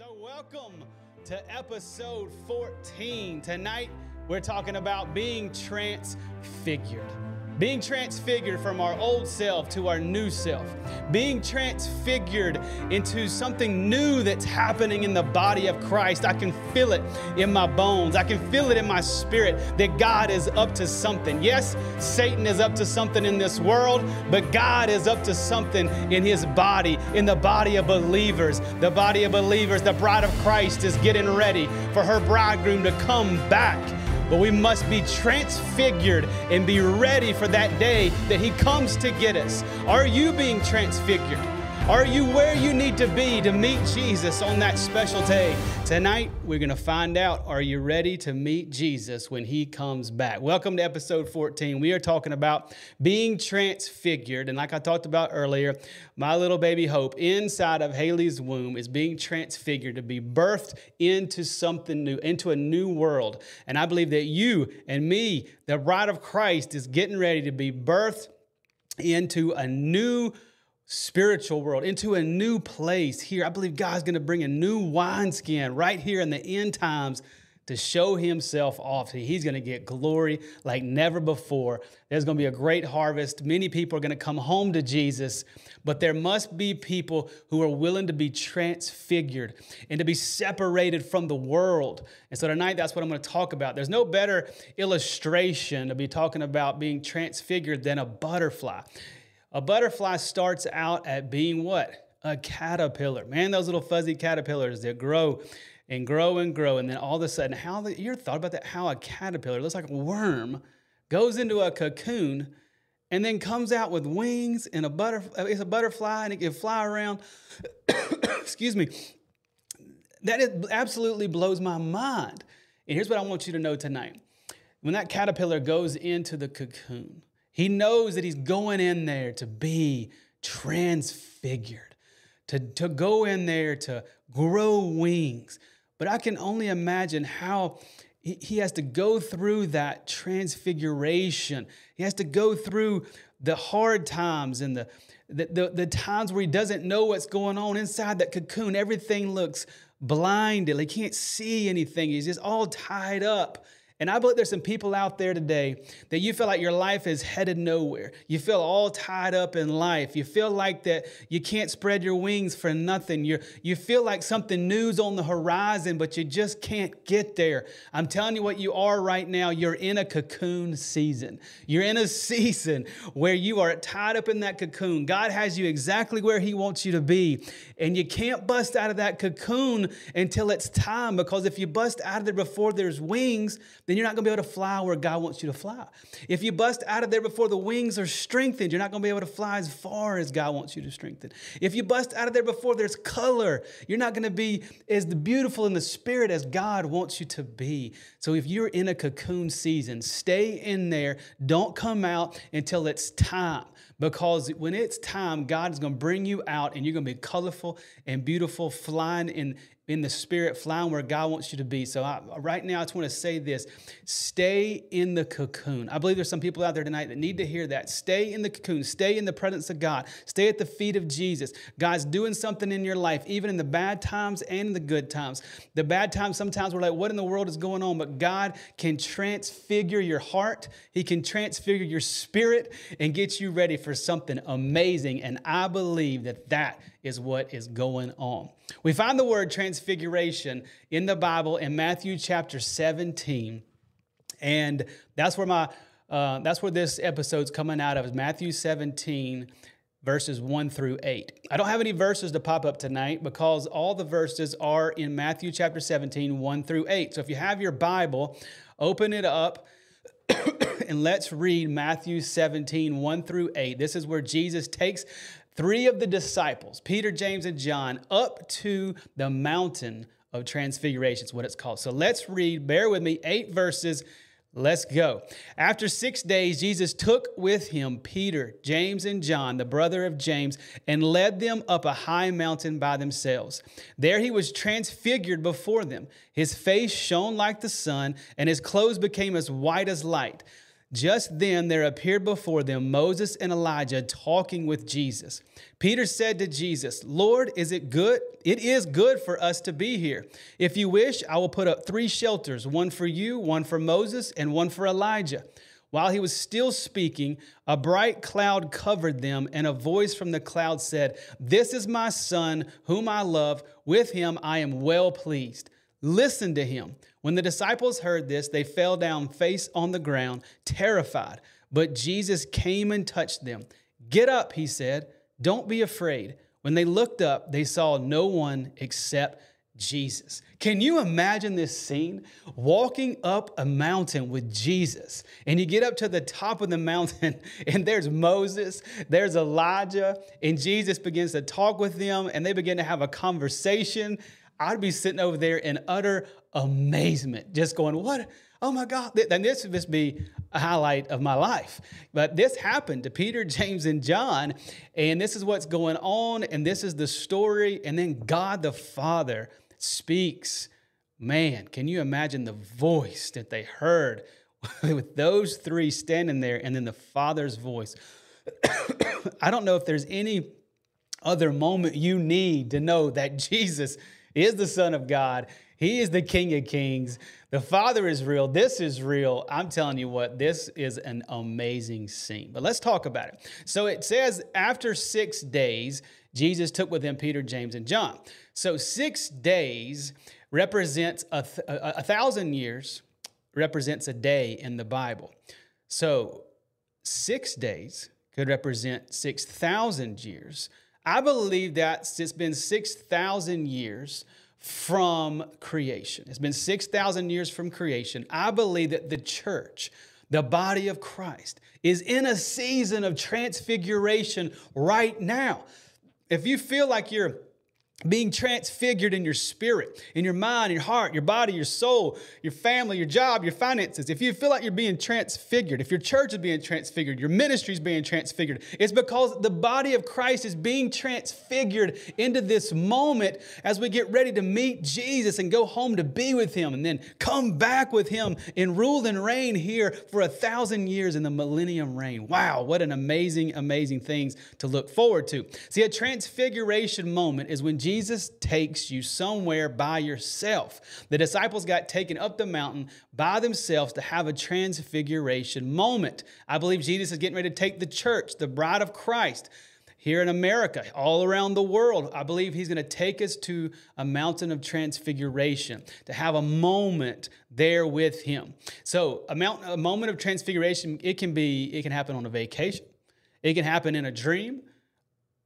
So, welcome to episode 14. Tonight, we're talking about being transfigured. Being transfigured from our old self to our new self. Being transfigured into something new that's happening in the body of Christ. I can feel it in my bones. I can feel it in my spirit that God is up to something. Yes, Satan is up to something in this world, but God is up to something in his body, in the body of believers. The body of believers, the bride of Christ is getting ready for her bridegroom to come back but we must be transfigured and be ready for that day that He comes to get us. Are you being transfigured? Are you where you need to be to meet Jesus on that special day? Tonight, we're going to find out are you ready to meet Jesus when he comes back? Welcome to episode 14. We are talking about being transfigured. And like I talked about earlier, my little baby Hope inside of Haley's womb is being transfigured to be birthed into something new, into a new world. And I believe that you and me, the bride of Christ, is getting ready to be birthed into a new spiritual world, into a new place here. I believe God's going to bring a new wineskin right here in the end times to show himself off. He's going to get glory like never before. There's going to be a great harvest. Many people are going to come home to Jesus, but there must be people who are willing to be transfigured and to be separated from the world. And so tonight, that's what I'm going to talk about. There's no better illustration to be talking about being transfigured than a butterfly. A butterfly starts out at being what? A caterpillar. Man, those little fuzzy caterpillars that grow and grow and grow. And then all of a sudden, how the, you thought about that? How a caterpillar looks like a worm, goes into a cocoon, and then comes out with wings and a butterfly. It's a butterfly and it can fly around. Excuse me. That is, absolutely blows my mind. And here's what I want you to know tonight. When that caterpillar goes into the cocoon, he knows that he's going in there to be transfigured, to, to go in there to grow wings. But I can only imagine how he has to go through that transfiguration. He has to go through the hard times and the, the, the, the, times where he doesn't know what's going on inside that cocoon. Everything looks blinded. He can't see anything. He's just all tied up. And I believe there's some people out there today that you feel like your life is headed nowhere. You feel all tied up in life. You feel like that you can't spread your wings for nothing. you you feel like something new's on the horizon, but you just can't get there. I'm telling you what you are right now. You're in a cocoon season. You're in a season where you are tied up in that cocoon. God has you exactly where He wants you to be. And you can't bust out of that cocoon until it's time because if you bust out of there before there's wings, then you're not going to be able to fly where God wants you to fly. If you bust out of there before the wings are strengthened, you're not going to be able to fly as far as God wants you to strengthen. If you bust out of there before there's color, you're not going to be as beautiful in the spirit as God wants you to be. So if you're in a cocoon season, stay in there. Don't come out until it's time because when it's time, God is going to bring you out and you're going to be colorful and beautiful, flying in, in the spirit, flying where God wants you to be. So, I, right now, I just want to say this stay in the cocoon. I believe there's some people out there tonight that need to hear that. Stay in the cocoon, stay in the presence of God, stay at the feet of Jesus. God's doing something in your life, even in the bad times and the good times. The bad times, sometimes we're like, what in the world is going on? But God can transfigure your heart, He can transfigure your spirit and get you ready for something amazing. And I believe that that is what is going on. We find the word transfiguration in the Bible in Matthew chapter 17. And that's where my uh, that's where this episode's coming out of is Matthew 17, verses 1 through 8. I don't have any verses to pop up tonight because all the verses are in Matthew chapter 17, 1 through 8. So if you have your Bible, open it up and let's read Matthew 17, 1 through 8. This is where Jesus takes three of the disciples, Peter, James, and John, up to the mountain of transfiguration, is what it's called. So let's read, bear with me, eight verses. Let's go. After six days, Jesus took with him Peter, James, and John, the brother of James, and led them up a high mountain by themselves. There he was transfigured before them. His face shone like the sun, and his clothes became as white as light. Just then there appeared before them Moses and Elijah talking with Jesus. Peter said to Jesus, Lord, is it good? It is good for us to be here. If you wish, I will put up three shelters one for you, one for Moses, and one for Elijah. While he was still speaking, a bright cloud covered them, and a voice from the cloud said, This is my son, whom I love. With him I am well pleased. Listen to him. When the disciples heard this, they fell down face on the ground, terrified. But Jesus came and touched them. Get up, he said. Don't be afraid. When they looked up, they saw no one except Jesus. Can you imagine this scene? Walking up a mountain with Jesus, and you get up to the top of the mountain, and there's Moses, there's Elijah, and Jesus begins to talk with them, and they begin to have a conversation. I'd be sitting over there in utter amazement, just going, What? Oh my God. Then this would just be a highlight of my life. But this happened to Peter, James, and John. And this is what's going on. And this is the story. And then God the Father speaks. Man, can you imagine the voice that they heard with those three standing there and then the Father's voice? I don't know if there's any other moment you need to know that Jesus is the Son of God. He is the King of Kings. The Father is real. This is real. I'm telling you what, this is an amazing scene. But let's talk about it. So it says, after six days, Jesus took with him Peter, James, and John. So six days represents a, th- a, thousand years, represents a day in the Bible. So six days could represent 6,000 years. I believe that it's been 6,000 years from creation. It's been 6,000 years from creation. I believe that the church, the body of Christ, is in a season of transfiguration right now. If you feel like you're being transfigured in your spirit, in your mind, your heart, your body, your soul, your family, your job, your finances. If you feel like you're being transfigured, if your church is being transfigured, your ministry is being transfigured, it's because the body of Christ is being transfigured into this moment as we get ready to meet Jesus and go home to be with Him and then come back with Him and rule and reign here for a thousand years in the millennium reign. Wow, what an amazing, amazing things to look forward to. See, a transfiguration moment is when Jesus Jesus takes you somewhere by yourself. The disciples got taken up the mountain by themselves to have a transfiguration moment. I believe Jesus is getting ready to take the church, the bride of Christ, here in America, all around the world. I believe he's going to take us to a mountain of transfiguration to have a moment there with him. So, a, a moment of transfiguration, it can be, it can happen on a vacation, it can happen in a dream,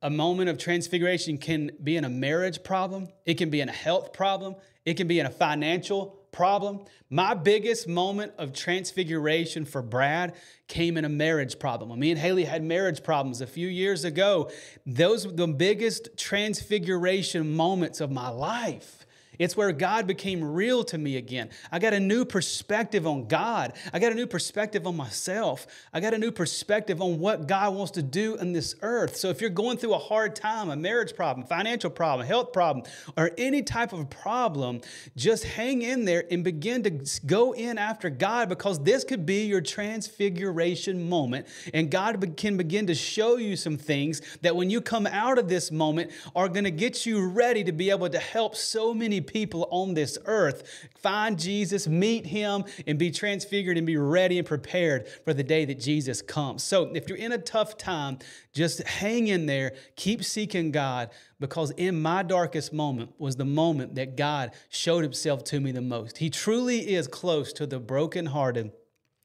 a moment of transfiguration can be in a marriage problem, it can be in a health problem, it can be in a financial problem. My biggest moment of transfiguration for Brad came in a marriage problem. When me and Haley had marriage problems a few years ago, those were the biggest transfiguration moments of my life. It's where God became real to me again. I got a new perspective on God. I got a new perspective on myself. I got a new perspective on what God wants to do in this earth. So if you're going through a hard time, a marriage problem, financial problem, health problem, or any type of problem, just hang in there and begin to go in after God because this could be your transfiguration moment. And God can begin to show you some things that when you come out of this moment are going to get you ready to be able to help so many people on this earth find Jesus, meet him, and be transfigured and be ready and prepared for the day that Jesus comes. So if you're in a tough time, just hang in there, keep seeking God, because in my darkest moment was the moment that God showed himself to me the most. He truly is close to the brokenhearted,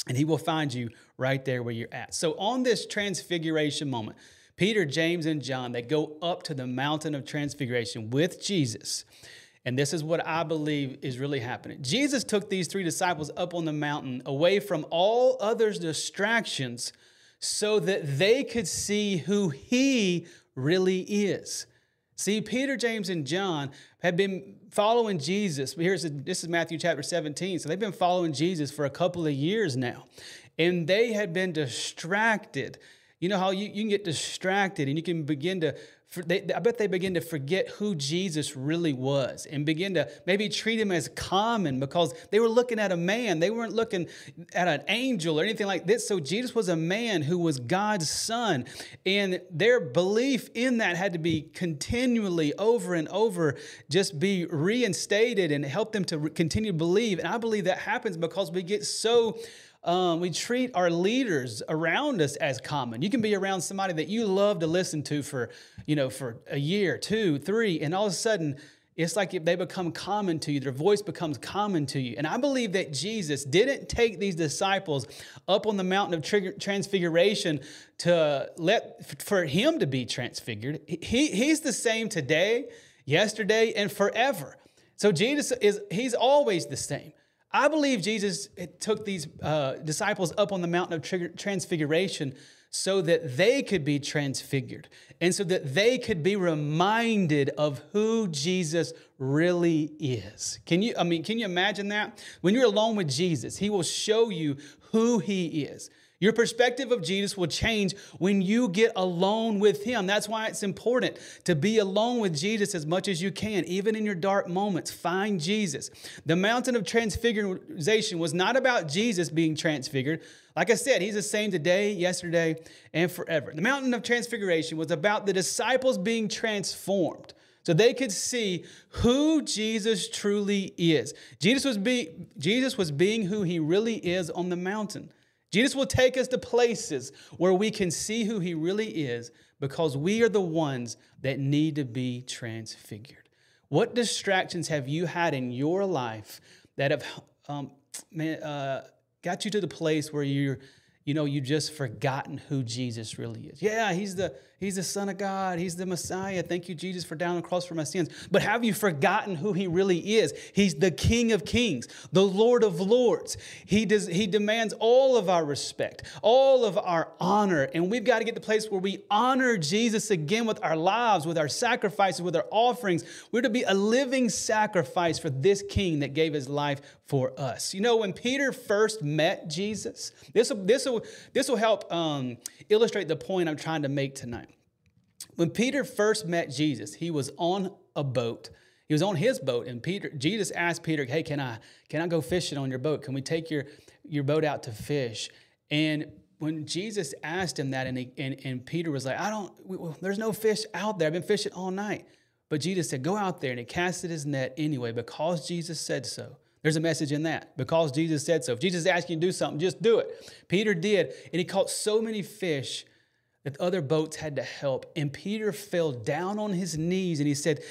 and he will find you right there where you're at. So on this transfiguration moment, Peter, James, and John, they go up to the mountain of transfiguration with Jesus. And this is what I believe is really happening. Jesus took these three disciples up on the mountain away from all other distractions so that they could see who he really is. See, Peter, James, and John had been following Jesus. Here's a, this is Matthew chapter 17. So they've been following Jesus for a couple of years now. And they had been distracted. You know how you, you can get distracted and you can begin to they, I bet they begin to forget who Jesus really was and begin to maybe treat him as common because they were looking at a man. They weren't looking at an angel or anything like this. So Jesus was a man who was God's son. And their belief in that had to be continually over and over just be reinstated and help them to continue to believe. And I believe that happens because we get so um, we treat our leaders around us as common. You can be around somebody that you love to listen to for, you know, for a year, two, three, and all of a sudden, it's like if they become common to you, their voice becomes common to you. And I believe that Jesus didn't take these disciples up on the mountain of transfiguration to let for him to be transfigured. He, he's the same today, yesterday, and forever. So Jesus is he's always the same. I believe Jesus took these uh, disciples up on the mountain of transfiguration so that they could be transfigured and so that they could be reminded of who Jesus really is. Can you I mean can you imagine that? When you're alone with Jesus, he will show you who he is. Your perspective of Jesus will change when you get alone with Him. That's why it's important to be alone with Jesus as much as you can, even in your dark moments. Find Jesus. The mountain of transfiguration was not about Jesus being transfigured. Like I said, He's the same today, yesterday, and forever. The mountain of transfiguration was about the disciples being transformed so they could see who Jesus truly is. Jesus was, be, Jesus was being who he really is on the mountain. Jesus will take us to places where we can see who he really is because we are the ones that need to be transfigured. What distractions have you had in your life that have um, uh, got you to the place where you're, you know, you just forgotten who Jesus really is? Yeah, he's the He's the Son of God. He's the Messiah. Thank you, Jesus, for down the cross for my sins. But have you forgotten who He really is? He's the King of Kings, the Lord of Lords. He, does, he demands all of our respect, all of our honor. And we've got to get to the place where we honor Jesus again with our lives, with our sacrifices, with our offerings. We're to be a living sacrifice for this King that gave His life for us. You know, when Peter first met Jesus, this will, this will, this will help um, illustrate the point I'm trying to make tonight. When Peter first met Jesus, he was on a boat. He was on his boat, and Peter, Jesus asked Peter, "Hey, can I can I go fishing on your boat? Can we take your your boat out to fish?" And when Jesus asked him that, and, he, and, and Peter was like, "I don't. Well, there's no fish out there. I've been fishing all night." But Jesus said, "Go out there," and he casted his net anyway because Jesus said so. There's a message in that because Jesus said so. If Jesus asked you to do something, just do it. Peter did, and he caught so many fish that other boats had to help. And Peter fell down on his knees and he said,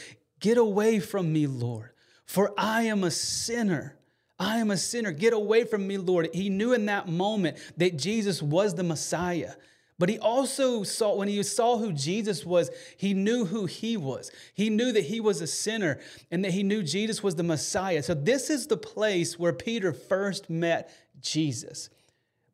Get away from me, Lord, for I am a sinner. I am a sinner. Get away from me, Lord. He knew in that moment that Jesus was the Messiah. But he also saw, when he saw who Jesus was, he knew who he was. He knew that he was a sinner and that he knew Jesus was the Messiah. So, this is the place where Peter first met Jesus.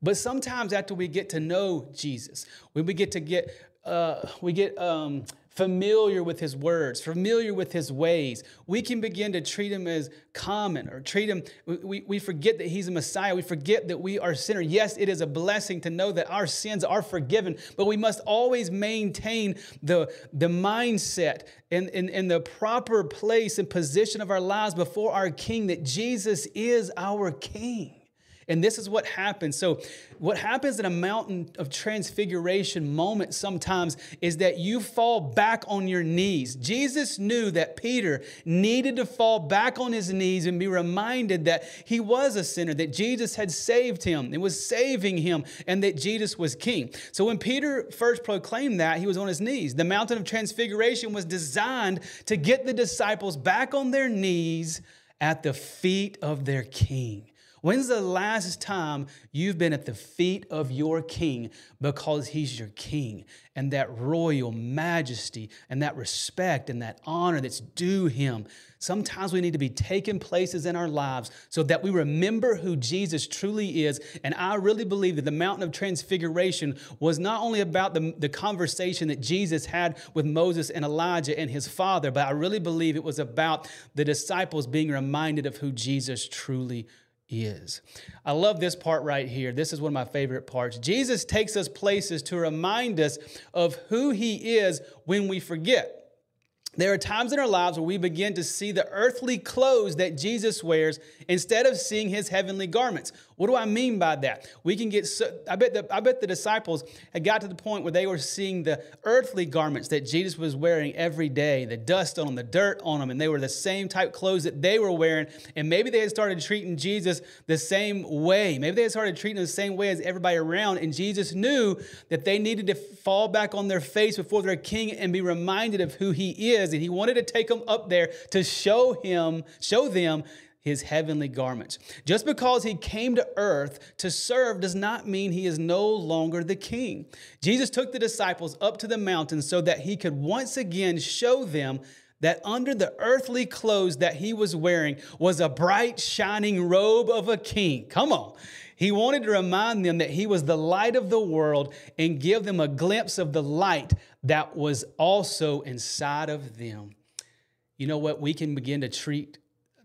But sometimes after we get to know Jesus, when we get to get, uh, we get um, familiar with his words, familiar with his ways, we can begin to treat him as common or treat him, we, we forget that he's a Messiah. We forget that we are sinners. Yes, it is a blessing to know that our sins are forgiven, but we must always maintain the, the mindset and, and, and the proper place and position of our lives before our King that Jesus is our King. And this is what happens. So, what happens in a mountain of transfiguration moment sometimes is that you fall back on your knees. Jesus knew that Peter needed to fall back on his knees and be reminded that he was a sinner, that Jesus had saved him and was saving him, and that Jesus was king. So, when Peter first proclaimed that, he was on his knees. The mountain of transfiguration was designed to get the disciples back on their knees at the feet of their king. When's the last time you've been at the feet of your king because he's your king and that royal majesty and that respect and that honor that's due him? Sometimes we need to be taking places in our lives so that we remember who Jesus truly is. And I really believe that the mountain of transfiguration was not only about the, the conversation that Jesus had with Moses and Elijah and his father, but I really believe it was about the disciples being reminded of who Jesus truly is. I love this part right here. This is one of my favorite parts. Jesus takes us places to remind us of who he is when we forget. There are times in our lives where we begin to see the earthly clothes that Jesus wears instead of seeing his heavenly garments. What do I mean by that? We can get so, I bet the I bet the disciples had got to the point where they were seeing the earthly garments that Jesus was wearing every day, the dust on them, the dirt on them, and they were the same type clothes that they were wearing. And maybe they had started treating Jesus the same way. Maybe they had started treating him the same way as everybody around. And Jesus knew that they needed to fall back on their face before their king and be reminded of who he is. And he wanted to take them up there to show him, show them his heavenly garments. Just because he came to earth to serve does not mean he is no longer the king. Jesus took the disciples up to the mountain so that he could once again show them that under the earthly clothes that he was wearing was a bright, shining robe of a king. Come on. He wanted to remind them that he was the light of the world and give them a glimpse of the light that was also inside of them. You know what? We can begin to treat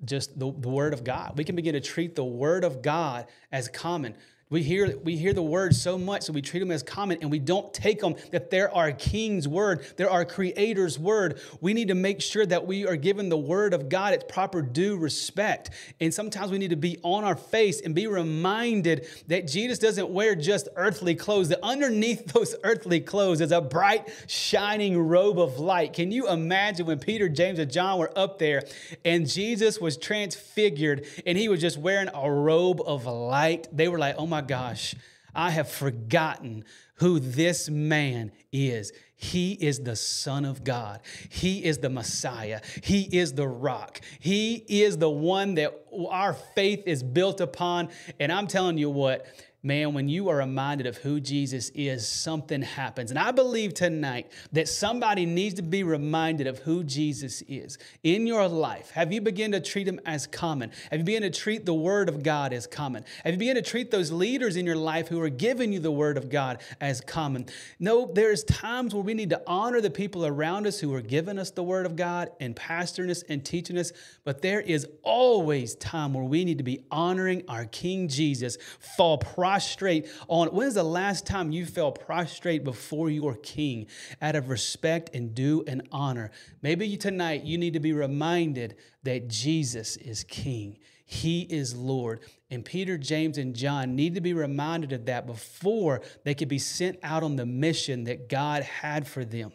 just the, the word of God. We can begin to treat the word of God as common. We hear, we hear the word so much that we treat them as common and we don't take them that they're our king's word, they're our creator's word. We need to make sure that we are giving the word of God its proper due respect. And sometimes we need to be on our face and be reminded that Jesus doesn't wear just earthly clothes, that underneath those earthly clothes is a bright, shining robe of light. Can you imagine when Peter, James, and John were up there and Jesus was transfigured and he was just wearing a robe of light? They were like, oh my my gosh, I have forgotten who this man is. He is the Son of God. He is the Messiah. He is the rock. He is the one that our faith is built upon. And I'm telling you what, man, when you are reminded of who Jesus is, something happens. And I believe tonight that somebody needs to be reminded of who Jesus is in your life. Have you begun to treat him as common? Have you begun to treat the word of God as common? Have you begun to treat those leaders in your life who are giving you the word of God as common? No, there's times where we need to honor the people around us who are giving us the word of God and pastoring us and teaching us, but there is always time where we need to be honoring our King Jesus, fall prostrate on. When is the last time you fell prostrate before your king out of respect and due and honor? Maybe tonight you need to be reminded that Jesus is king. He is Lord. And Peter, James, and John need to be reminded of that before they could be sent out on the mission that God had for them.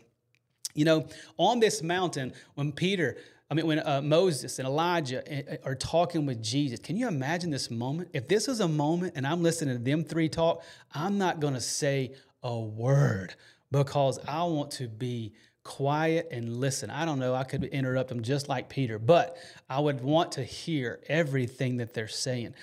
You know, on this mountain, when Peter I mean, when uh, Moses and Elijah eh, eh, are talking with Jesus, can you imagine this moment? If this is a moment and I'm listening to them three talk, I'm not going to say a word because I want to be quiet and listen. I don't know, I could interrupt them just like Peter, but I would want to hear everything that they're saying.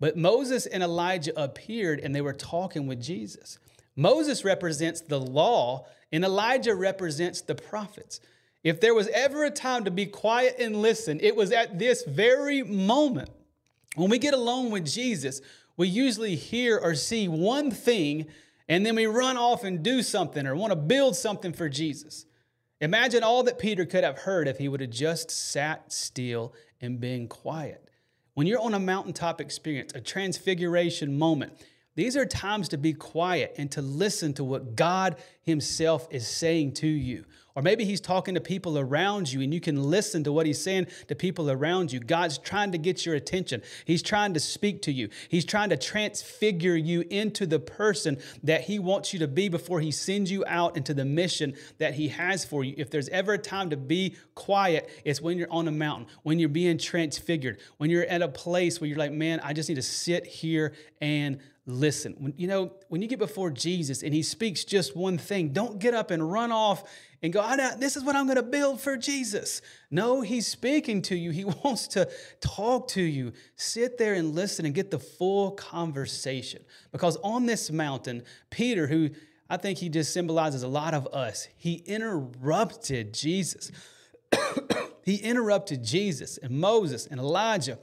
But Moses and Elijah appeared and they were talking with Jesus. Moses represents the law, and Elijah represents the prophets. If there was ever a time to be quiet and listen, it was at this very moment. When we get alone with Jesus, we usually hear or see one thing and then we run off and do something or want to build something for Jesus. Imagine all that Peter could have heard if he would have just sat still and been quiet. When you're on a mountaintop experience, a transfiguration moment, these are times to be quiet and to listen to what God Himself is saying to you. Or maybe he's talking to people around you and you can listen to what he's saying to people around you. God's trying to get your attention. He's trying to speak to you. He's trying to transfigure you into the person that he wants you to be before he sends you out into the mission that he has for you. If there's ever a time to be quiet, it's when you're on a mountain, when you're being transfigured, when you're at a place where you're like, man, I just need to sit here and listen. When, you know, when you get before Jesus and he speaks just one thing, don't get up and run off and go, ah, this is what I'm going to build for Jesus. No, he's speaking to you. He wants to talk to you. Sit there and listen and get the full conversation. Because on this mountain, Peter, who I think he just symbolizes a lot of us, he interrupted Jesus. he interrupted Jesus and Moses and Elijah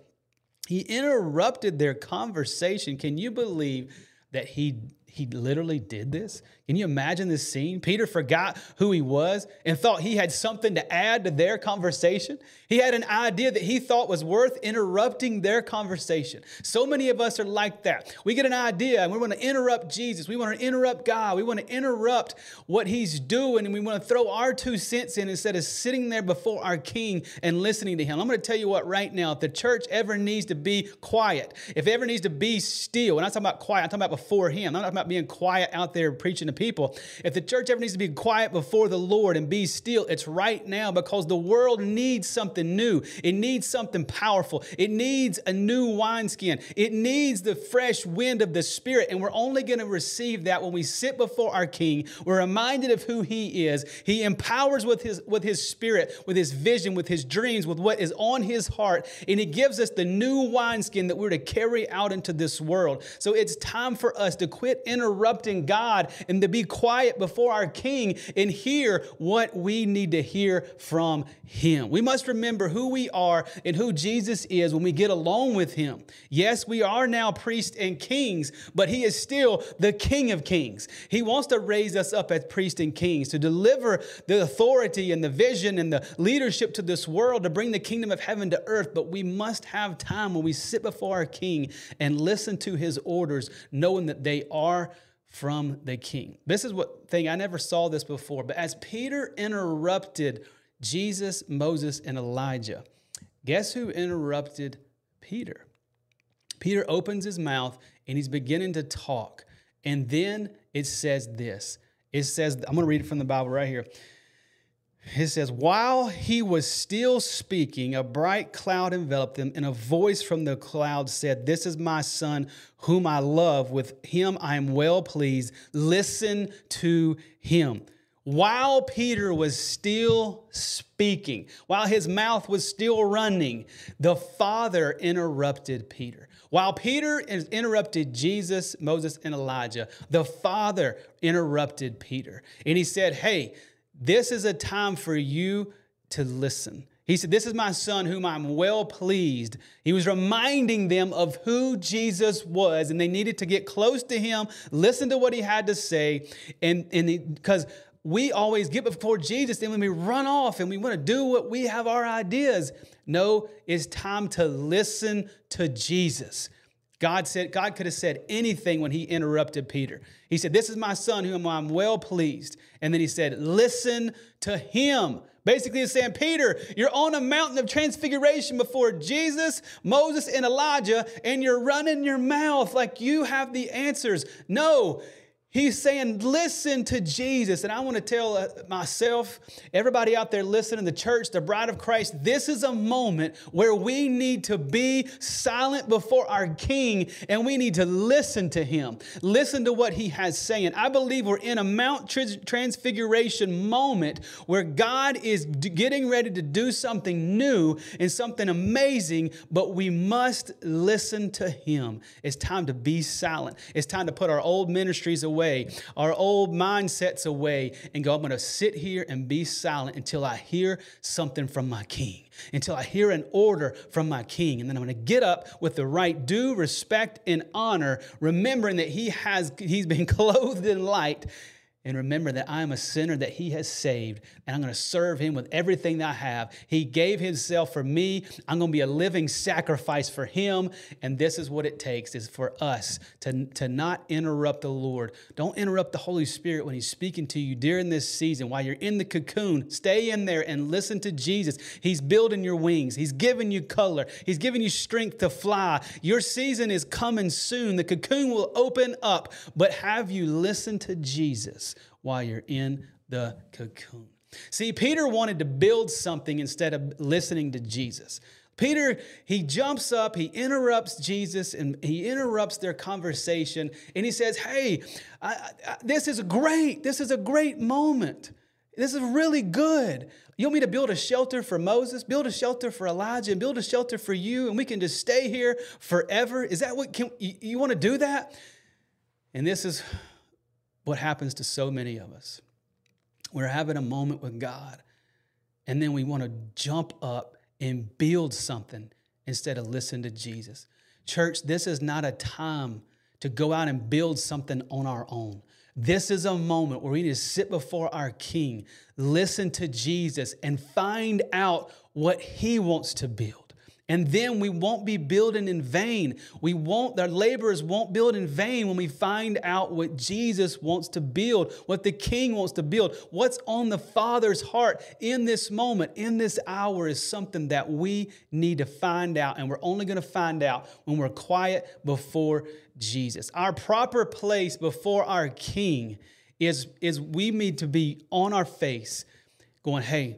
he interrupted their conversation. Can you believe that he he literally did this? Can you imagine this scene? Peter forgot who he was and thought he had something to add to their conversation. He had an idea that he thought was worth interrupting their conversation. So many of us are like that. We get an idea and we want to interrupt Jesus. We want to interrupt God. We want to interrupt what he's doing and we want to throw our two cents in instead of sitting there before our king and listening to him. I'm going to tell you what right now, if the church ever needs to be quiet, if it ever needs to be still, and I'm talking about quiet, I'm talking about before him. I'm not talking about being quiet out there preaching to people. If the church ever needs to be quiet before the Lord and be still, it's right now because the world needs something new. It needs something powerful. It needs a new wineskin. It needs the fresh wind of the Spirit. And we're only going to receive that when we sit before our King. We're reminded of who He is. He empowers with His, with his Spirit, with His vision, with His dreams, with what is on His heart. And He gives us the new wineskin that we're to carry out into this world. So it's time for us to quit interrupting God and to be quiet before our King and hear what we need to hear from Him. We must remember who we are and who Jesus is when we get along with Him. Yes, we are now priests and kings, but He is still the King of kings. He wants to raise us up as priests and kings to deliver the authority and the vision and the leadership to this world to bring the kingdom of heaven to earth. But we must have time when we sit before our King and listen to His orders, knowing that they are from the king. This is what thing I never saw this before, but as Peter interrupted Jesus, Moses, and Elijah, guess who interrupted Peter? Peter opens his mouth and he's beginning to talk. And then it says this. It says, I'm going to read it from the Bible right here. It says, While he was still speaking, a bright cloud enveloped them, and a voice from the cloud said, This is my son, whom I love. With him I am well pleased. Listen to him. While Peter was still speaking, while his mouth was still running, the Father interrupted Peter. While Peter interrupted Jesus, Moses, and Elijah, the Father interrupted Peter. And he said, Hey, this is a time for you to listen. He said, This is my son whom I'm well pleased. He was reminding them of who Jesus was, and they needed to get close to him, listen to what he had to say, and because we always get before Jesus, then when we run off and we want to do what we have our ideas. No, it's time to listen to Jesus. God said, God could have said anything when he interrupted Peter. He said, This is my son whom I'm well pleased. And then he said, Listen to him. Basically, he's saying, Peter, you're on a mountain of transfiguration before Jesus, Moses, and Elijah, and you're running your mouth like you have the answers. No, He's saying, listen to Jesus. And I want to tell uh, myself, everybody out there listening, the church, the bride of Christ, this is a moment where we need to be silent before our King and we need to listen to him. Listen to what he has saying. I believe we're in a Mount Transfiguration moment where God is getting ready to do something new and something amazing, but we must listen to him. It's time to be silent. It's time to put our old ministries away away, our old mindsets away, and go, I'm going to sit here and be silent until I hear something from my king, until I hear an order from my king. And then I'm going to get up with the right due respect and honor, remembering that he has, he's been clothed in light and remember that I am a sinner that He has saved, and I'm going to serve Him with everything that I have. He gave Himself for me. I'm going to be a living sacrifice for Him, and this is what it takes: is for us to, to not interrupt the Lord. Don't interrupt the Holy Spirit when He's speaking to you during this season while you're in the cocoon. Stay in there and listen to Jesus. He's building your wings. He's giving you color. He's giving you strength to fly. Your season is coming soon. The cocoon will open up, but have you listened to Jesus? While you're in the cocoon. See, Peter wanted to build something instead of listening to Jesus. Peter, he jumps up, he interrupts Jesus, and he interrupts their conversation, and he says, Hey, I, I, this is great. This is a great moment. This is really good. You want me to build a shelter for Moses, build a shelter for Elijah, and build a shelter for you, and we can just stay here forever? Is that what can, you, you want to do that? And this is what happens to so many of us. We're having a moment with God, and then we want to jump up and build something instead of listen to Jesus. Church, this is not a time to go out and build something on our own. This is a moment where we need to sit before our King, listen to Jesus, and find out what He wants to build. And then we won't be building in vain. We won't, our laborers won't build in vain when we find out what Jesus wants to build, what the King wants to build, what's on the Father's heart in this moment, in this hour is something that we need to find out. And we're only going to find out when we're quiet before Jesus. Our proper place before our King is, is we need to be on our face going, hey,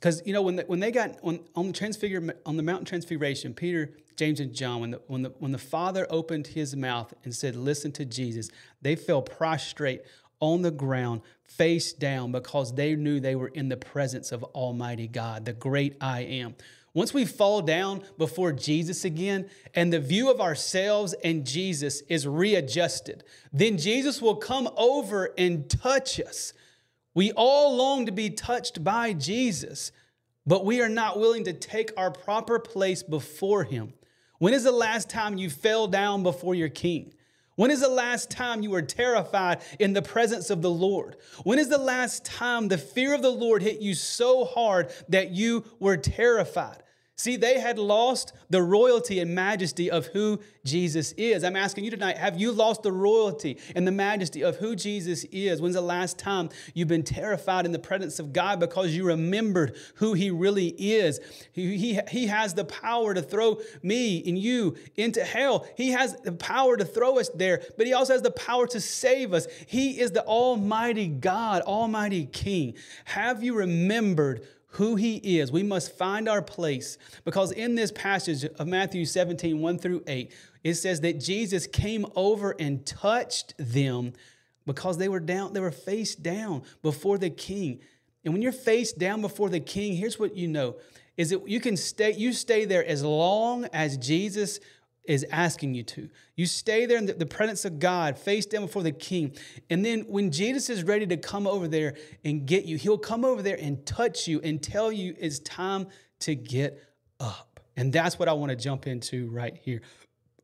because you know when the, when they got on, on the transfigure on the mountain transfiguration, Peter, James, and John, when the when the when the Father opened his mouth and said, "Listen to Jesus," they fell prostrate on the ground, face down, because they knew they were in the presence of Almighty God, the great I am. Once we fall down before Jesus again and the view of ourselves and Jesus is readjusted, then Jesus will come over and touch us. We all long to be touched by Jesus, but we are not willing to take our proper place before Him. When is the last time you fell down before your King? When is the last time you were terrified in the presence of the Lord? When is the last time the fear of the Lord hit you so hard that you were terrified? See, they had lost the royalty and majesty of who Jesus is. I'm asking you tonight have you lost the royalty and the majesty of who Jesus is? When's the last time you've been terrified in the presence of God because you remembered who He really is? He, he, he has the power to throw me and you into hell. He has the power to throw us there, but He also has the power to save us. He is the Almighty God, Almighty King. Have you remembered? Who he is. We must find our place because in this passage of Matthew 17, 1 through 8, it says that Jesus came over and touched them because they were down, they were face down before the king. And when you're face down before the king, here's what you know is that you can stay, you stay there as long as Jesus is asking you to. You stay there in the, presence of God, face down before the king. And then when Jesus is ready to come over there and get you, he'll come over there and touch you and tell you it's time to get up. And that's what I want to jump into right here.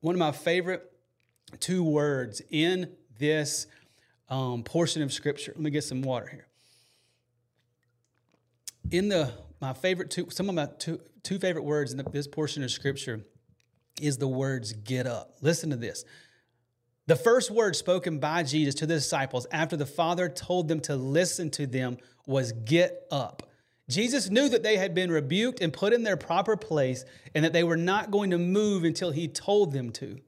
One of my favorite two words in this um, portion of scripture. Let me get some water here. In the my favorite two, some of my two, two favorite words in the, this portion of scripture is the words get up. Listen to this. The first word spoken by Jesus to the disciples after the Father told them to listen to them was get up. Jesus knew that they had been rebuked and put in their proper place and that they were not going to move until he told them to.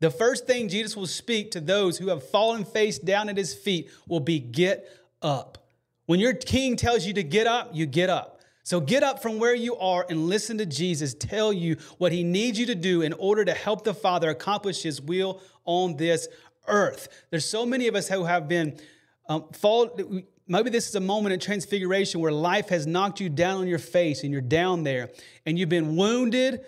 The first thing Jesus will speak to those who have fallen face down at his feet will be get up. When your king tells you to get up, you get up. So get up from where you are and listen to Jesus tell you what he needs you to do in order to help the Father accomplish his will on this earth. There's so many of us who have been um, fall. Maybe this is a moment in transfiguration where life has knocked you down on your face and you're down there and you've been wounded.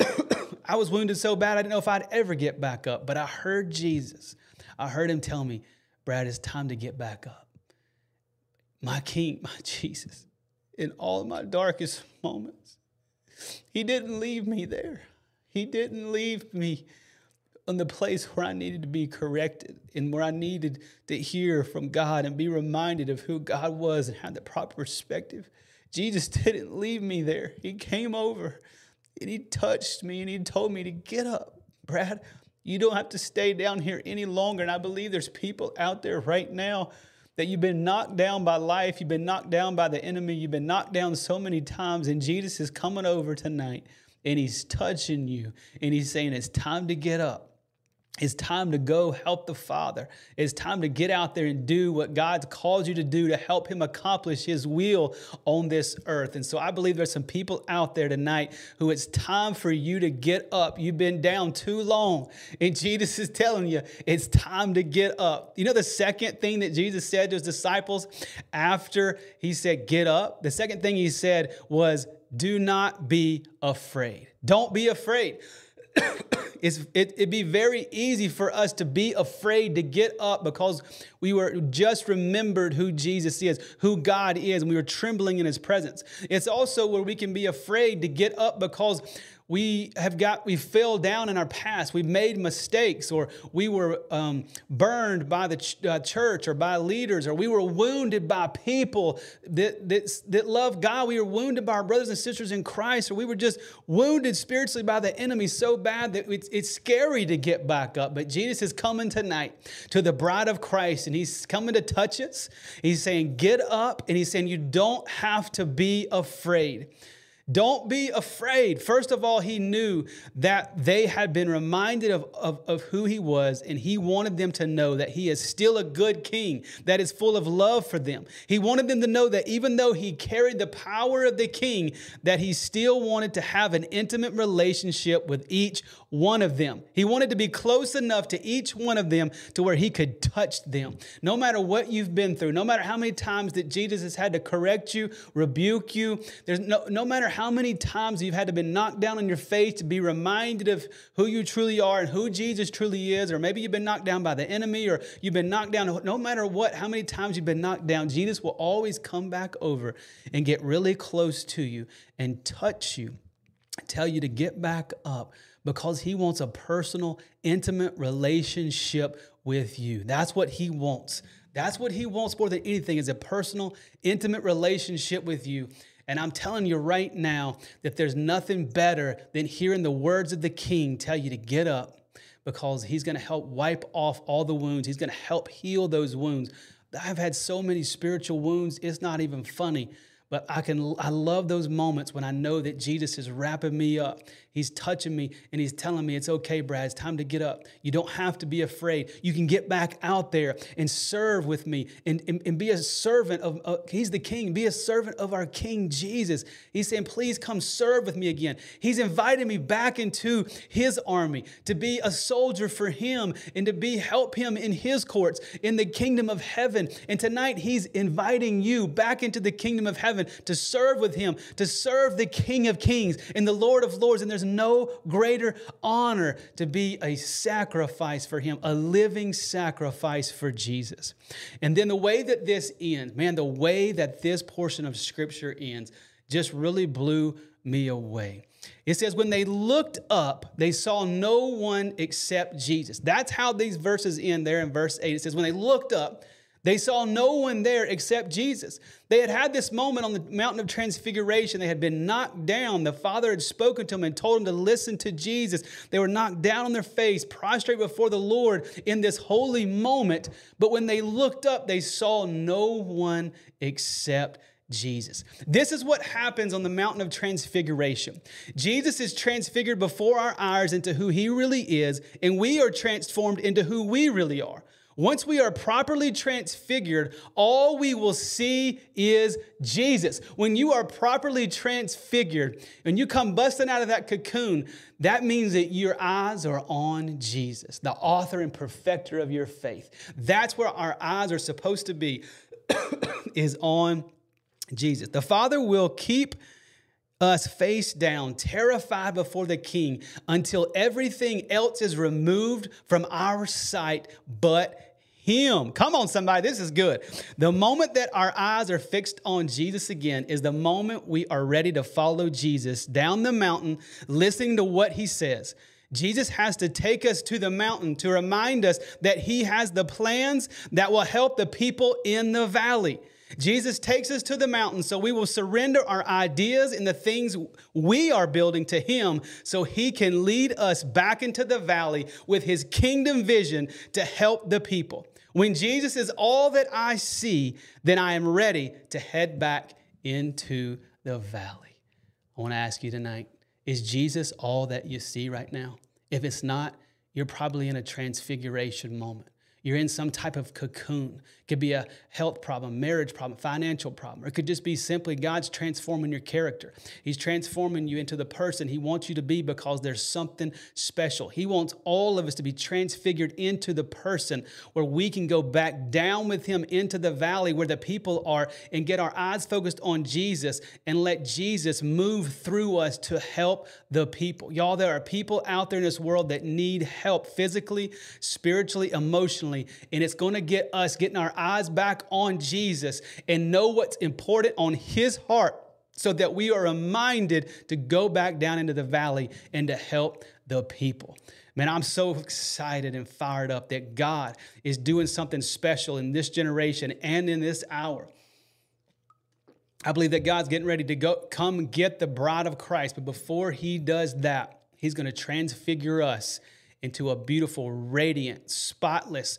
I was wounded so bad I didn't know if I'd ever get back up, but I heard Jesus. I heard him tell me, Brad, it's time to get back up. My King, my Jesus in all my darkest moments. He didn't leave me there. He didn't leave me in the place where I needed to be corrected and where I needed to hear from God and be reminded of who God was and have the proper perspective. Jesus didn't leave me there. He came over and he touched me and he told me to get up. Brad, you don't have to stay down here any longer. And I believe there's people out there right now that you've been knocked down by life, you've been knocked down by the enemy, you've been knocked down so many times, and Jesus is coming over tonight and he's touching you and he's saying, It's time to get up. It's time to go help the Father. It's time to get out there and do what God's called you to do to help Him accomplish His will on this earth. And so I believe there's some people out there tonight who it's time for you to get up. You've been down too long. And Jesus is telling you it's time to get up. You know the second thing that Jesus said to His disciples after He said, Get up? The second thing He said was, Do not be afraid. Don't be afraid. it's, it, it'd be very easy for us to be afraid to get up because we were just remembered who Jesus is, who God is, and we were trembling in his presence. It's also where we can be afraid to get up because we have got we fell down in our past. We made mistakes or we were um, burned by the ch- uh, church or by leaders or we were wounded by people that, that, that love god. We were wounded by our brothers and sisters in christ or we were just wounded spiritually by the enemy so bad that it's, it's scary to get back up. But jesus is coming tonight to the bride of christ and he's coming to touch us. He's saying get up and he's saying you don't have to be afraid don't be afraid. First of all, he knew that they had been reminded of, of, of, who he was, and he wanted them to know that he is still a good king that is full of love for them. He wanted them to know that even though he carried the power of the king, that he still wanted to have an intimate relationship with each one of them. He wanted to be close enough to each one of them to where he could touch them. No matter what you've been through, no matter how many times that Jesus has had to correct you, rebuke you, there's no, no matter how how many times you've had to be knocked down on your face to be reminded of who you truly are and who Jesus truly is, or maybe you've been knocked down by the enemy, or you've been knocked down, no matter what, how many times you've been knocked down, Jesus will always come back over and get really close to you and touch you, tell you to get back up because he wants a personal, intimate relationship with you. That's what he wants. That's what he wants more than anything is a personal, intimate relationship with you. And I'm telling you right now that there's nothing better than hearing the words of the king tell you to get up because he's going to help wipe off all the wounds. He's going to help heal those wounds. I've had so many spiritual wounds, it's not even funny. But I can I love those moments when I know that Jesus is wrapping me up. He's touching me and he's telling me it's okay, Brad. It's time to get up. You don't have to be afraid. You can get back out there and serve with me and, and, and be a servant of uh, he's the king. Be a servant of our King Jesus. He's saying, please come serve with me again. He's inviting me back into his army to be a soldier for him and to be help him in his courts in the kingdom of heaven. And tonight he's inviting you back into the kingdom of heaven heaven to serve with him, to serve the King of Kings and the Lord of Lords. And there's no greater honor to be a sacrifice for him, a living sacrifice for Jesus. And then the way that this ends, man, the way that this portion of scripture ends just really blew me away. It says, when they looked up, they saw no one except Jesus. That's how these verses end there in verse 8. It says, when they looked up, they saw no one there except Jesus. They had had this moment on the mountain of transfiguration. They had been knocked down. The Father had spoken to them and told them to listen to Jesus. They were knocked down on their face, prostrate before the Lord in this holy moment. But when they looked up, they saw no one except Jesus. This is what happens on the mountain of transfiguration. Jesus is transfigured before our eyes into who he really is, and we are transformed into who we really are. Once we are properly transfigured, all we will see is Jesus. When you are properly transfigured and you come busting out of that cocoon, that means that your eyes are on Jesus, the author and perfecter of your faith. That's where our eyes are supposed to be, is on Jesus. The Father will keep us face down, terrified before the king, until everything else is removed from our sight but him. Come on, somebody, this is good. The moment that our eyes are fixed on Jesus again is the moment we are ready to follow Jesus down the mountain, listening to what he says. Jesus has to take us to the mountain to remind us that he has the plans that will help the people in the valley. Jesus takes us to the mountain so we will surrender our ideas and the things we are building to Him so He can lead us back into the valley with His kingdom vision to help the people. When Jesus is all that I see, then I am ready to head back into the valley. I want to ask you tonight is Jesus all that you see right now? If it's not, you're probably in a transfiguration moment. You're in some type of cocoon. It could be a health problem, marriage problem, financial problem. Or it could just be simply God's transforming your character. He's transforming you into the person He wants you to be because there's something special. He wants all of us to be transfigured into the person where we can go back down with Him into the valley where the people are and get our eyes focused on Jesus and let Jesus move through us to help the people. Y'all, there are people out there in this world that need help physically, spiritually, emotionally and it's going to get us getting our eyes back on Jesus and know what's important on His heart so that we are reminded to go back down into the valley and to help the people. Man, I'm so excited and fired up that God is doing something special in this generation and in this hour. I believe that God's getting ready to go come get the bride of Christ, but before he does that, he's going to transfigure us into a beautiful, radiant, spotless,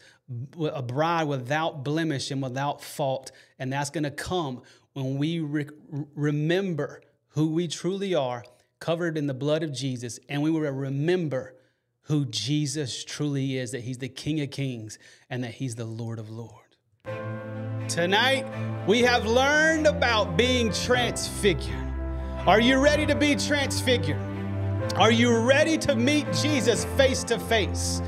a bride without blemish and without fault. And that's going to come when we re- remember who we truly are, covered in the blood of Jesus, and we will remember who Jesus truly is that He's the King of Kings and that He's the Lord of Lords. Tonight, we have learned about being transfigured. Are you ready to be transfigured? Are you ready to meet Jesus face to face?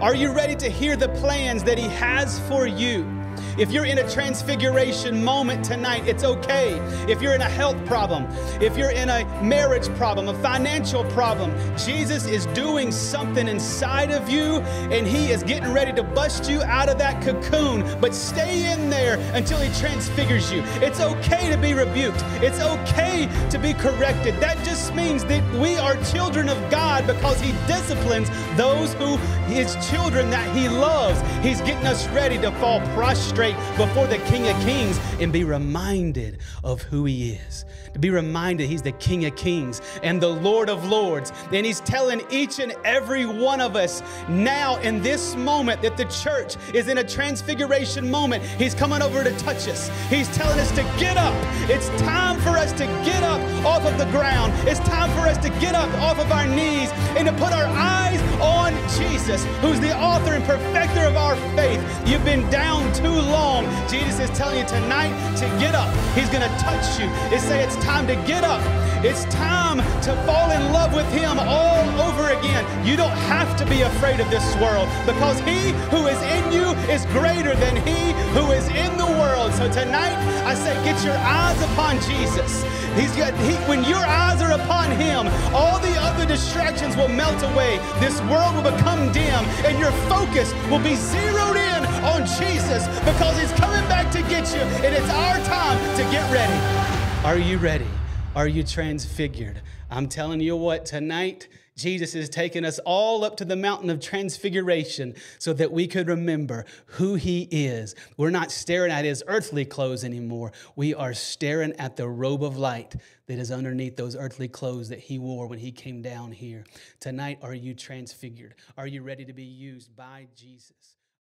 Are you ready to hear the plans that He has for you? If you're in a transfiguration moment tonight, it's okay. If you're in a health problem, if you're in a marriage problem, a financial problem, Jesus is doing something inside of you and He is getting ready to bust you out of that cocoon. But stay in there until He transfigures you. It's okay to be rebuked, it's okay to be corrected. That just means that we are children of God because He disciplines those who His children that He loves. He's getting us ready to fall prostrate prostrate before the King of Kings and be reminded of who He is. To be reminded He's the King of Kings and the Lord of Lords. And He's telling each and every one of us now in this moment that the church is in a transfiguration moment. He's coming over to touch us. He's telling us to get up. It's time for us to get up off of the ground. It's time for us to get up off of our knees and to put our eyes on Jesus, who's the author and perfecter of our faith. You've been down too long. Jesus is telling you tonight to get up. He's going to touch you. and say it's time to get up. It's time to fall in love with Him all over again. You don't have to be afraid of this world because He who is in you is greater than He who is in the world. So tonight, I say, get your eyes upon Jesus. He's got, he, when your eyes are upon Him, all the other distractions will melt away. This world will become dim, and your focus will be zeroed in on Jesus because He's coming back to get you, and it's our time to get ready. Are you ready? Are you transfigured? I'm telling you what, tonight, Jesus is taking us all up to the mountain of transfiguration so that we could remember who he is. We're not staring at his earthly clothes anymore. We are staring at the robe of light that is underneath those earthly clothes that he wore when he came down here. Tonight, are you transfigured? Are you ready to be used by Jesus?